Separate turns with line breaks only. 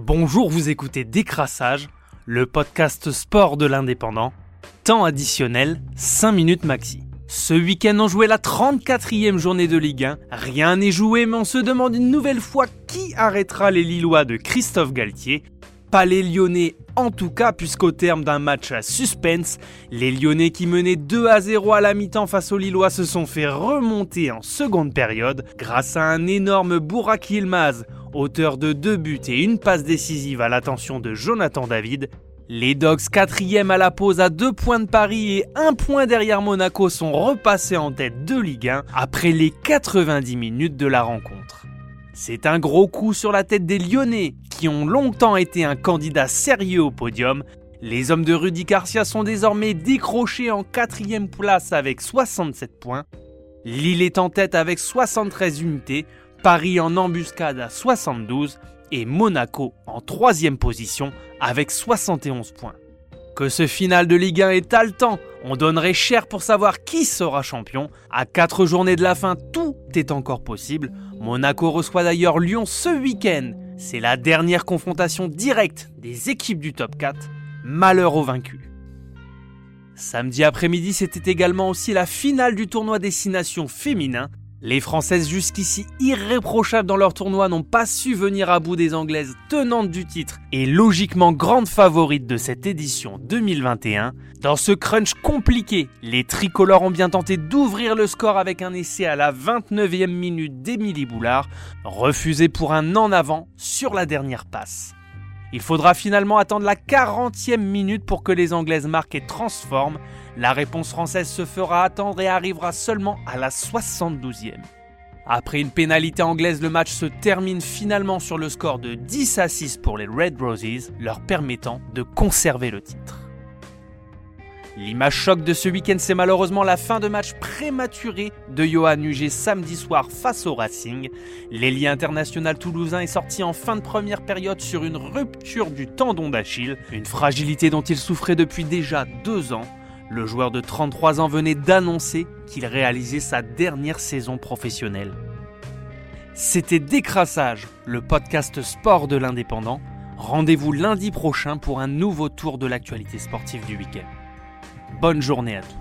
Bonjour, vous écoutez Décrassage, le podcast sport de l'indépendant. Temps additionnel, 5 minutes maxi. Ce week-end, on jouait la 34e journée de Ligue 1. Rien n'est joué, mais on se demande une nouvelle fois qui arrêtera les Lillois de Christophe Galtier. Pas les Lyonnais en tout cas, puisqu'au terme d'un match à suspense, les Lyonnais qui menaient 2 à 0 à la mi-temps face aux Lillois se sont fait remonter en seconde période grâce à un énorme Burak Yilmaz, auteur de deux buts et une passe décisive à l'attention de Jonathan David. Les Dogs quatrième à la pause à deux points de Paris et un point derrière Monaco sont repassés en tête de Ligue 1 après les 90 minutes de la rencontre. C'est un gros coup sur la tête des Lyonnais qui ont longtemps été un candidat sérieux au podium. Les hommes de Rudy Garcia sont désormais décrochés en quatrième place avec 67 points. Lille est en tête avec 73 unités, Paris en embuscade à 72 et Monaco en troisième position avec 71 points. Que ce final de Ligue 1 est haletant, on donnerait cher pour savoir qui sera champion. À 4 journées de la fin, tout est encore possible. Monaco reçoit d'ailleurs Lyon ce week-end. C'est la dernière confrontation directe des équipes du top 4. Malheur aux vaincus. Samedi après-midi, c'était également aussi la finale du tournoi Destination féminin. Les Françaises jusqu'ici irréprochables dans leur tournoi n'ont pas su venir à bout des Anglaises tenantes du titre et logiquement grandes favorites de cette édition 2021. Dans ce crunch compliqué, les tricolores ont bien tenté d'ouvrir le score avec un essai à la 29e minute d'Émilie Boulard, refusé pour un en avant sur la dernière passe. Il faudra finalement attendre la 40e minute pour que les Anglaises marquent et transforment. La réponse française se fera attendre et arrivera seulement à la 72e. Après une pénalité anglaise, le match se termine finalement sur le score de 10 à 6 pour les Red Roses, leur permettant de conserver le titre. L'image choc de ce week-end, c'est malheureusement la fin de match prématuré de Johan Huget samedi soir face au Racing. L'ailier international toulousain est sorti en fin de première période sur une rupture du tendon d'Achille, une fragilité dont il souffrait depuis déjà deux ans. Le joueur de 33 ans venait d'annoncer qu'il réalisait sa dernière saison professionnelle. C'était Décrassage, le podcast sport de l'indépendant. Rendez-vous lundi prochain pour un nouveau tour de l'actualité sportive du week-end. Bonne journée à tous.